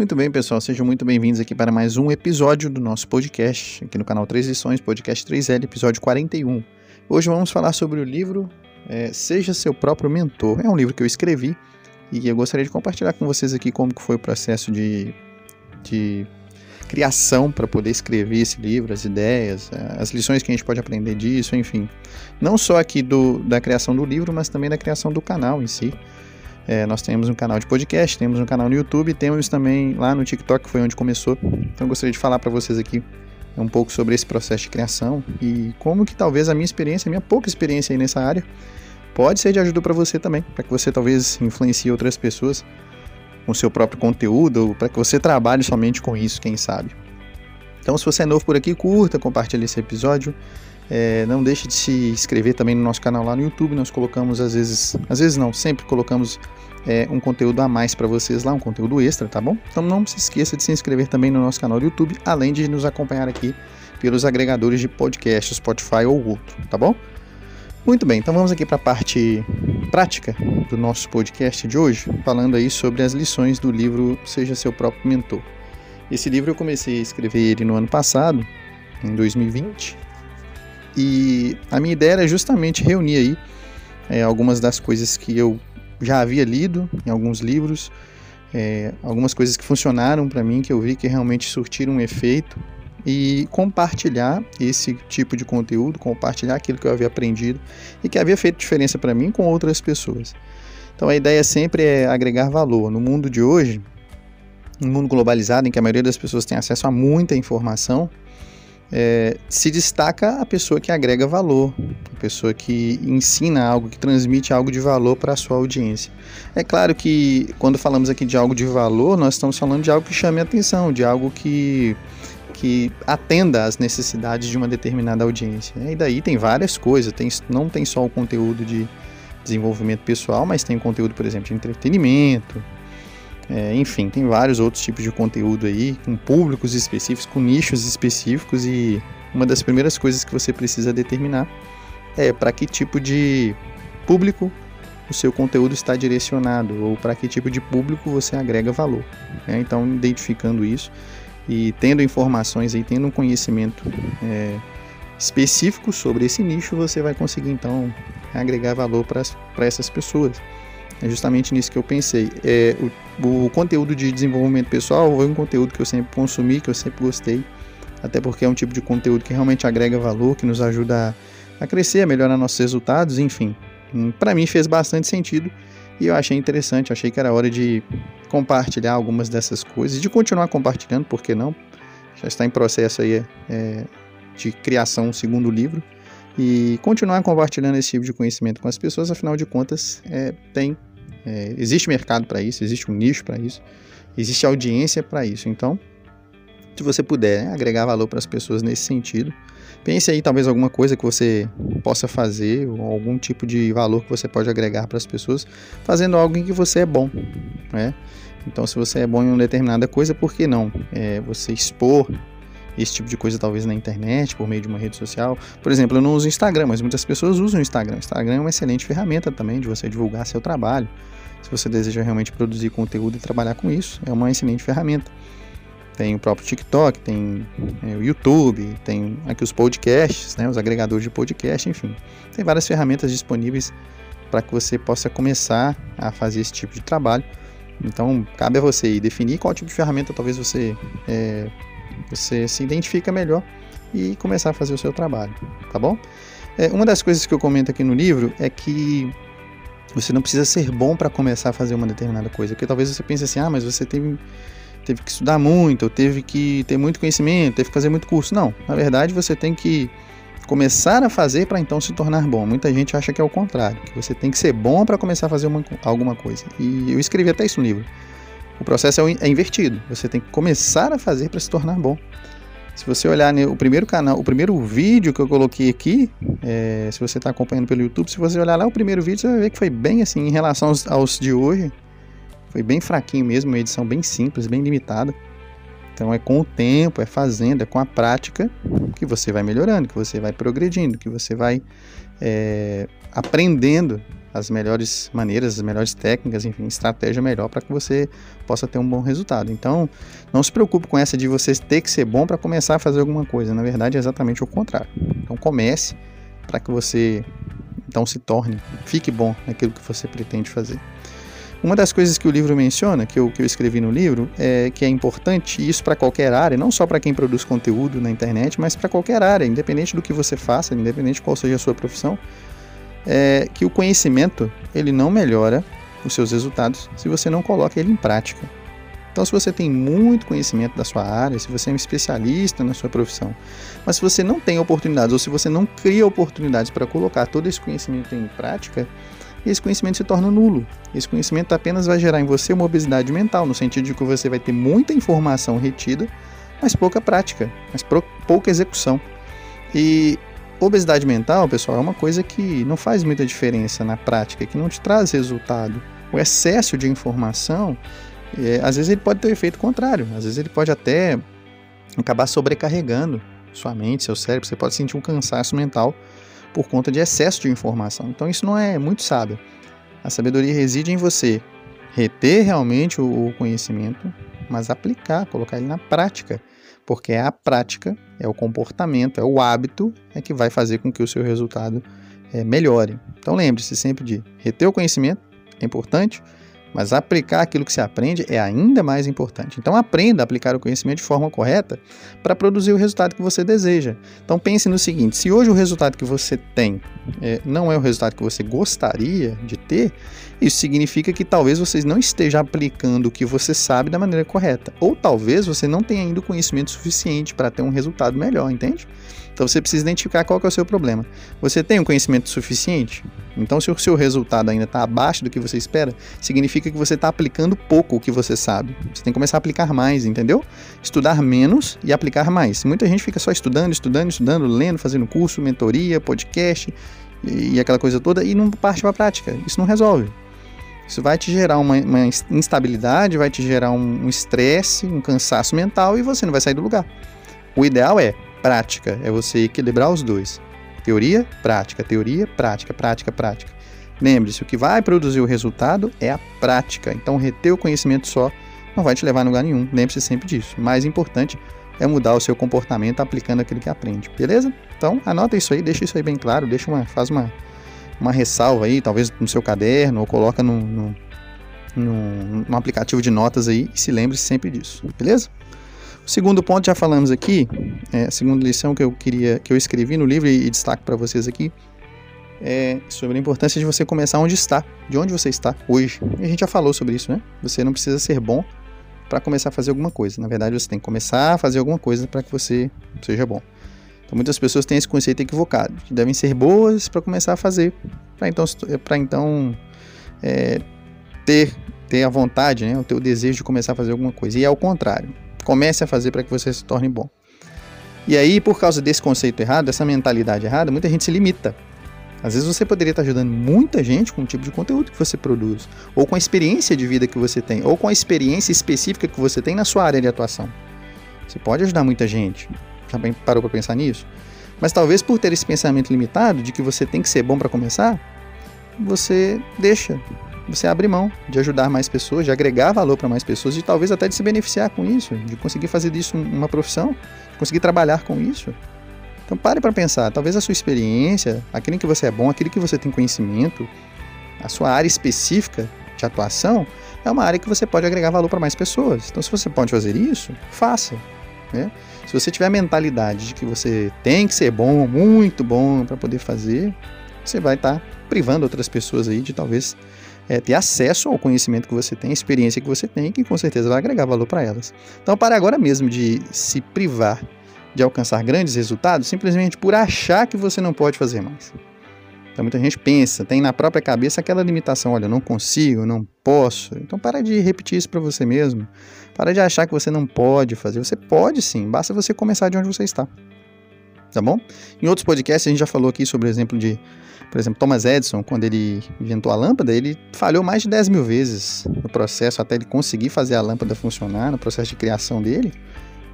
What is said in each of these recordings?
Muito bem, pessoal, sejam muito bem-vindos aqui para mais um episódio do nosso podcast, aqui no canal Três Lições, podcast 3L, episódio 41. Hoje vamos falar sobre o livro é, Seja Seu Próprio Mentor. É um livro que eu escrevi e eu gostaria de compartilhar com vocês aqui como que foi o processo de, de criação para poder escrever esse livro, as ideias, as lições que a gente pode aprender disso, enfim. Não só aqui do, da criação do livro, mas também da criação do canal em si. É, nós temos um canal de podcast, temos um canal no YouTube, temos também lá no TikTok, que foi onde começou. Então eu gostaria de falar para vocês aqui um pouco sobre esse processo de criação e como que talvez a minha experiência, a minha pouca experiência aí nessa área, pode ser de ajuda para você também, para que você talvez influencie outras pessoas com seu próprio conteúdo, ou para que você trabalhe somente com isso, quem sabe. Então, se você é novo por aqui, curta, compartilhe esse episódio. É, não deixe de se inscrever também no nosso canal lá no YouTube. Nós colocamos às vezes, às vezes não, sempre colocamos é, um conteúdo a mais para vocês lá, um conteúdo extra, tá bom? Então não se esqueça de se inscrever também no nosso canal do YouTube, além de nos acompanhar aqui pelos agregadores de podcast, Spotify ou outro, tá bom? Muito bem, então vamos aqui para a parte prática do nosso podcast de hoje, falando aí sobre as lições do livro Seja Seu Próprio Mentor. Esse livro eu comecei a escrever ele no ano passado, em 2020, e a minha ideia era justamente reunir aí é, algumas das coisas que eu já havia lido em alguns livros, é, algumas coisas que funcionaram para mim, que eu vi que realmente surtiram um efeito, e compartilhar esse tipo de conteúdo, compartilhar aquilo que eu havia aprendido e que havia feito diferença para mim com outras pessoas. Então a ideia sempre é agregar valor. No mundo de hoje, um mundo globalizado em que a maioria das pessoas tem acesso a muita informação, é, se destaca a pessoa que agrega valor, a pessoa que ensina algo, que transmite algo de valor para a sua audiência. É claro que quando falamos aqui de algo de valor, nós estamos falando de algo que chame a atenção, de algo que, que atenda às necessidades de uma determinada audiência. E daí tem várias coisas, tem, não tem só o conteúdo de desenvolvimento pessoal, mas tem o conteúdo, por exemplo, de entretenimento, é, enfim, tem vários outros tipos de conteúdo aí, com públicos específicos, com nichos específicos, e uma das primeiras coisas que você precisa determinar é para que tipo de público o seu conteúdo está direcionado, ou para que tipo de público você agrega valor. Né? Então, identificando isso e tendo informações aí, tendo um conhecimento é, específico sobre esse nicho, você vai conseguir então agregar valor para essas pessoas. É justamente nisso que eu pensei. É, o, o conteúdo de desenvolvimento pessoal foi um conteúdo que eu sempre consumi, que eu sempre gostei, até porque é um tipo de conteúdo que realmente agrega valor, que nos ajuda a, a crescer, a melhorar nossos resultados, enfim. Hum, Para mim fez bastante sentido e eu achei interessante, achei que era hora de compartilhar algumas dessas coisas, de continuar compartilhando, por que não? Já está em processo aí é, de criação um segundo livro e continuar compartilhando esse tipo de conhecimento com as pessoas, afinal de contas, é, tem é, existe mercado para isso, existe um nicho para isso, existe audiência para isso. Então, se você puder né, agregar valor para as pessoas nesse sentido, pense aí talvez alguma coisa que você possa fazer, ou algum tipo de valor que você pode agregar para as pessoas, fazendo algo em que você é bom. Né? Então, se você é bom em uma determinada coisa, por que não? É, você expor esse tipo de coisa talvez na internet, por meio de uma rede social. Por exemplo, eu não uso Instagram, mas muitas pessoas usam o Instagram. Instagram é uma excelente ferramenta também de você divulgar seu trabalho. Se você deseja realmente produzir conteúdo e trabalhar com isso, é uma excelente ferramenta. Tem o próprio TikTok, tem é, o YouTube, tem aqui os podcasts, né, os agregadores de podcast, enfim. Tem várias ferramentas disponíveis para que você possa começar a fazer esse tipo de trabalho. Então, cabe a você definir qual tipo de ferramenta talvez você é, você se identifica melhor e começar a fazer o seu trabalho, tá bom? É, uma das coisas que eu comento aqui no livro é que você não precisa ser bom para começar a fazer uma determinada coisa, porque talvez você pense assim, ah, mas você teve, teve que estudar muito, teve que ter muito conhecimento, teve que fazer muito curso. Não, na verdade você tem que começar a fazer para então se tornar bom. Muita gente acha que é o contrário, que você tem que ser bom para começar a fazer uma, alguma coisa. E eu escrevi até isso no livro. O processo é, é invertido. Você tem que começar a fazer para se tornar bom. Se você olhar o primeiro canal, o primeiro vídeo que eu coloquei aqui, é, se você está acompanhando pelo YouTube, se você olhar lá o primeiro vídeo, você vai ver que foi bem assim em relação aos, aos de hoje. Foi bem fraquinho mesmo, uma edição bem simples, bem limitada. Então é com o tempo, é fazendo, é com a prática que você vai melhorando, que você vai progredindo, que você vai é, aprendendo as melhores maneiras, as melhores técnicas, enfim, estratégia melhor para que você possa ter um bom resultado. Então, não se preocupe com essa de você ter que ser bom para começar a fazer alguma coisa. Na verdade, é exatamente o contrário. Então, comece para que você então se torne, fique bom naquilo que você pretende fazer. Uma das coisas que o livro menciona, que eu, que eu escrevi no livro, é que é importante isso para qualquer área, não só para quem produz conteúdo na internet, mas para qualquer área, independente do que você faça, independente de qual seja a sua profissão, é que o conhecimento ele não melhora os seus resultados se você não coloca ele em prática. Então, se você tem muito conhecimento da sua área, se você é um especialista na sua profissão, mas se você não tem oportunidades ou se você não cria oportunidades para colocar todo esse conhecimento em prática, esse conhecimento se torna nulo. Esse conhecimento apenas vai gerar em você uma obesidade mental, no sentido de que você vai ter muita informação retida, mas pouca prática, mas pouca execução. E obesidade mental, pessoal, é uma coisa que não faz muita diferença na prática, que não te traz resultado. O excesso de informação, é, às vezes ele pode ter um efeito contrário, às vezes ele pode até acabar sobrecarregando sua mente, seu cérebro, você pode sentir um cansaço mental por conta de excesso de informação. Então isso não é muito sábio. A sabedoria reside em você reter realmente o conhecimento, mas aplicar, colocar ele na prática, porque é a prática, é o comportamento, é o hábito é que vai fazer com que o seu resultado é, melhore. Então lembre-se sempre de reter o conhecimento, é importante, mas aplicar aquilo que se aprende é ainda mais importante. Então aprenda a aplicar o conhecimento de forma correta para produzir o resultado que você deseja. Então pense no seguinte: se hoje o resultado que você tem é, não é o resultado que você gostaria de ter, isso significa que talvez você não esteja aplicando o que você sabe da maneira correta. Ou talvez você não tenha ainda o conhecimento suficiente para ter um resultado melhor, entende? Então você precisa identificar qual é o seu problema. Você tem um conhecimento suficiente? Então, se o seu resultado ainda está abaixo do que você espera, significa que você está aplicando pouco o que você sabe. Você tem que começar a aplicar mais, entendeu? Estudar menos e aplicar mais. Muita gente fica só estudando, estudando, estudando, lendo, fazendo curso, mentoria, podcast e aquela coisa toda e não parte para a prática. Isso não resolve. Isso vai te gerar uma, uma instabilidade, vai te gerar um estresse, um, um cansaço mental e você não vai sair do lugar. O ideal é prática, é você equilibrar os dois. Teoria, prática, teoria, prática, prática, prática. Lembre-se, o que vai produzir o resultado é a prática. Então, reter o conhecimento só não vai te levar a lugar nenhum. Lembre-se sempre disso. O mais importante é mudar o seu comportamento aplicando aquilo que aprende, beleza? Então, anota isso aí, deixa isso aí bem claro, deixa uma, faz uma, uma ressalva aí, talvez no seu caderno, ou coloca no, no, no aplicativo de notas aí e se lembre sempre disso, beleza? O segundo ponto, já falamos aqui, é, a segunda lição que eu queria, que eu escrevi no livro e, e destaco para vocês aqui, é sobre a importância de você começar onde está, de onde você está hoje. E a gente já falou sobre isso, né? Você não precisa ser bom para começar a fazer alguma coisa. Na verdade, você tem que começar a fazer alguma coisa para que você seja bom. Então, muitas pessoas têm esse conceito equivocado, que devem ser boas para começar a fazer, para então, pra então é, ter, ter a vontade, né, o teu desejo de começar a fazer alguma coisa. E é o contrário. Comece a fazer para que você se torne bom. E aí, por causa desse conceito errado, dessa mentalidade errada, muita gente se limita. Às vezes você poderia estar ajudando muita gente com o tipo de conteúdo que você produz, ou com a experiência de vida que você tem, ou com a experiência específica que você tem na sua área de atuação. Você pode ajudar muita gente. Já parou para pensar nisso? Mas talvez por ter esse pensamento limitado de que você tem que ser bom para começar, você deixa você abre mão de ajudar mais pessoas, de agregar valor para mais pessoas, de talvez até de se beneficiar com isso, de conseguir fazer disso uma profissão, de conseguir trabalhar com isso. Então pare para pensar, talvez a sua experiência, aquilo em que você é bom, aquilo que você tem conhecimento, a sua área específica de atuação, é uma área que você pode agregar valor para mais pessoas. Então se você pode fazer isso, faça. Né? Se você tiver a mentalidade de que você tem que ser bom, muito bom para poder fazer, você vai estar tá privando outras pessoas aí de talvez é, ter acesso ao conhecimento que você tem, experiência que você tem, que com certeza vai agregar valor para elas. Então, para agora mesmo de se privar de alcançar grandes resultados, simplesmente por achar que você não pode fazer mais. Então, muita gente pensa, tem na própria cabeça aquela limitação: olha, eu não consigo, não posso. Então, para de repetir isso para você mesmo. Para de achar que você não pode fazer. Você pode sim, basta você começar de onde você está. Tá bom? Em outros podcasts, a gente já falou aqui sobre o exemplo de por exemplo, Thomas Edison, quando ele inventou a lâmpada, ele falhou mais de 10 mil vezes no processo até ele conseguir fazer a lâmpada funcionar, no processo de criação dele.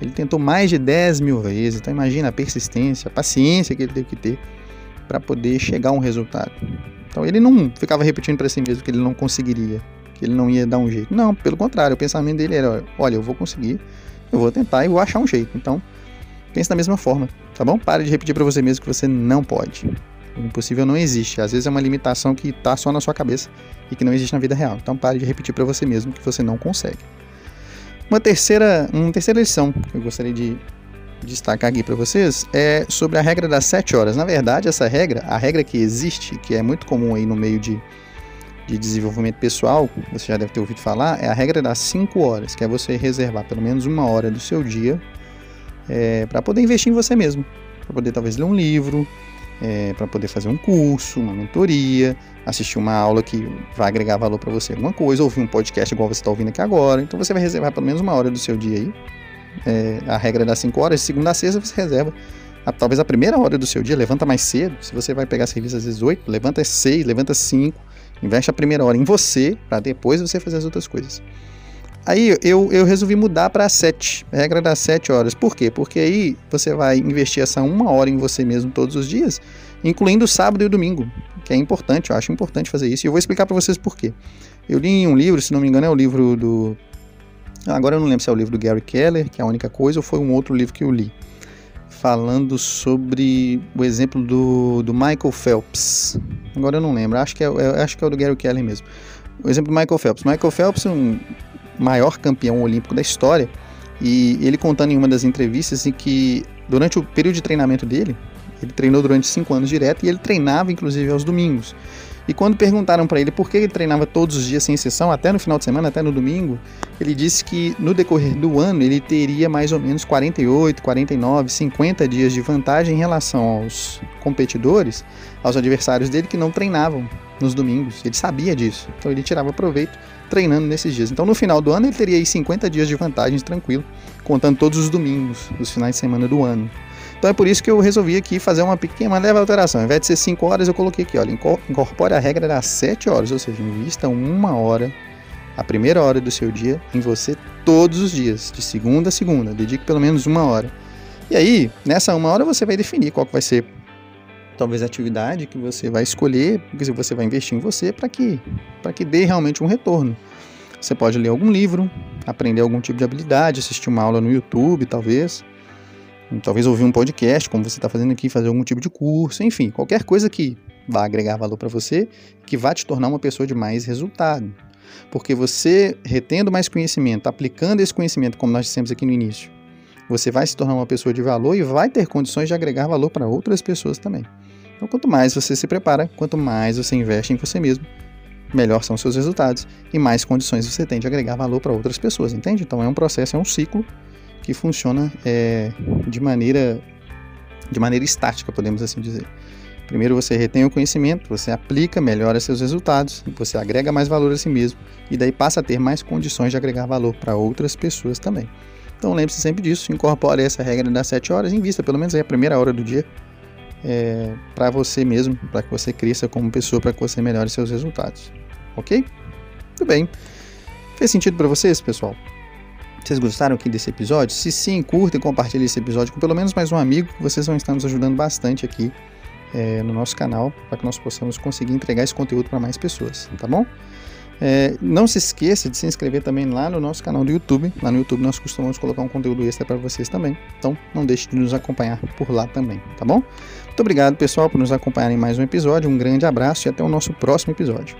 Ele tentou mais de 10 mil vezes. Então imagina a persistência, a paciência que ele teve que ter para poder chegar a um resultado. Então ele não ficava repetindo para si mesmo que ele não conseguiria, que ele não ia dar um jeito. Não, pelo contrário, o pensamento dele era: olha, eu vou conseguir, eu vou tentar e vou achar um jeito. Então, pense da mesma forma, tá bom? Pare de repetir para você mesmo que você não pode. O impossível não existe. Às vezes é uma limitação que está só na sua cabeça e que não existe na vida real. Então pare de repetir para você mesmo que você não consegue. Uma terceira, uma terceira lição que eu gostaria de destacar aqui para vocês é sobre a regra das 7 horas. Na verdade, essa regra, a regra que existe, que é muito comum aí no meio de, de desenvolvimento pessoal, você já deve ter ouvido falar, é a regra das 5 horas, que é você reservar pelo menos uma hora do seu dia é, para poder investir em você mesmo, para poder talvez ler um livro, é, para poder fazer um curso, uma mentoria, assistir uma aula que vai agregar valor para você alguma coisa, ouvir um podcast igual você está ouvindo aqui agora. Então você vai reservar pelo menos uma hora do seu dia aí é, a regra das 5 horas, de segunda a sexta você reserva a, talvez a primeira hora do seu dia, levanta mais cedo. Se você vai pegar serviço às vezes 8, levanta às 6, levanta às 5, investe a primeira hora em você, para depois você fazer as outras coisas. Aí eu, eu resolvi mudar para 7, regra das 7 horas. Por quê? Porque aí você vai investir essa uma hora em você mesmo todos os dias, incluindo o sábado e o domingo, que é importante, eu acho importante fazer isso. E eu vou explicar para vocês por quê. Eu li um livro, se não me engano, é o livro do Agora eu não lembro se é o livro do Gary Keller, que é a única coisa, ou foi um outro livro que eu li. Falando sobre o exemplo do, do Michael Phelps. Agora eu não lembro, acho que é, é, acho que é o do Gary Keller mesmo. O exemplo do Michael Phelps. Michael Phelps é um maior campeão olímpico da história. E ele contando em uma das entrevistas em que durante o período de treinamento dele, ele treinou durante cinco anos direto e ele treinava inclusive aos domingos. E quando perguntaram para ele por que ele treinava todos os dias sem exceção, até no final de semana, até no domingo, ele disse que no decorrer do ano ele teria mais ou menos 48, 49, 50 dias de vantagem em relação aos competidores, aos adversários dele que não treinavam nos domingos. Ele sabia disso, então ele tirava proveito treinando nesses dias. Então no final do ano ele teria aí 50 dias de vantagens tranquilo, contando todos os domingos, os finais de semana do ano. Então é por isso que eu resolvi aqui fazer uma pequena, uma leve alteração. Ao invés de ser 5 horas, eu coloquei aqui, olha, incorpore a regra das 7 horas, ou seja, invista uma hora, a primeira hora do seu dia, em você todos os dias, de segunda a segunda. Dedique pelo menos uma hora. E aí, nessa uma hora, você vai definir qual vai ser talvez a atividade que você vai escolher, que você vai investir em você para que, que dê realmente um retorno. Você pode ler algum livro, aprender algum tipo de habilidade, assistir uma aula no YouTube, talvez talvez ouvir um podcast, como você está fazendo aqui, fazer algum tipo de curso, enfim, qualquer coisa que vá agregar valor para você, que vá te tornar uma pessoa de mais resultado. Porque você, retendo mais conhecimento, aplicando esse conhecimento, como nós dissemos aqui no início, você vai se tornar uma pessoa de valor e vai ter condições de agregar valor para outras pessoas também. Então, quanto mais você se prepara, quanto mais você investe em você mesmo, melhor são os seus resultados e mais condições você tem de agregar valor para outras pessoas, entende? Então, é um processo, é um ciclo que funciona é, de maneira de maneira estática, podemos assim dizer. Primeiro você retém o conhecimento, você aplica, melhora seus resultados, você agrega mais valor a si mesmo e daí passa a ter mais condições de agregar valor para outras pessoas também. Então lembre-se sempre disso, incorpore essa regra das 7 horas, invista pelo menos aí a primeira hora do dia é, para você mesmo, para que você cresça como pessoa, para que você melhore seus resultados. Ok? Tudo bem. Fez sentido para vocês, pessoal? Vocês gostaram aqui desse episódio? Se sim, curta e compartilhe esse episódio com pelo menos mais um amigo, vocês vão estar nos ajudando bastante aqui é, no nosso canal, para que nós possamos conseguir entregar esse conteúdo para mais pessoas, tá bom? É, não se esqueça de se inscrever também lá no nosso canal do YouTube. Lá no YouTube nós costumamos colocar um conteúdo extra para vocês também. Então não deixe de nos acompanhar por lá também, tá bom? Muito obrigado, pessoal, por nos acompanhar em mais um episódio. Um grande abraço e até o nosso próximo episódio.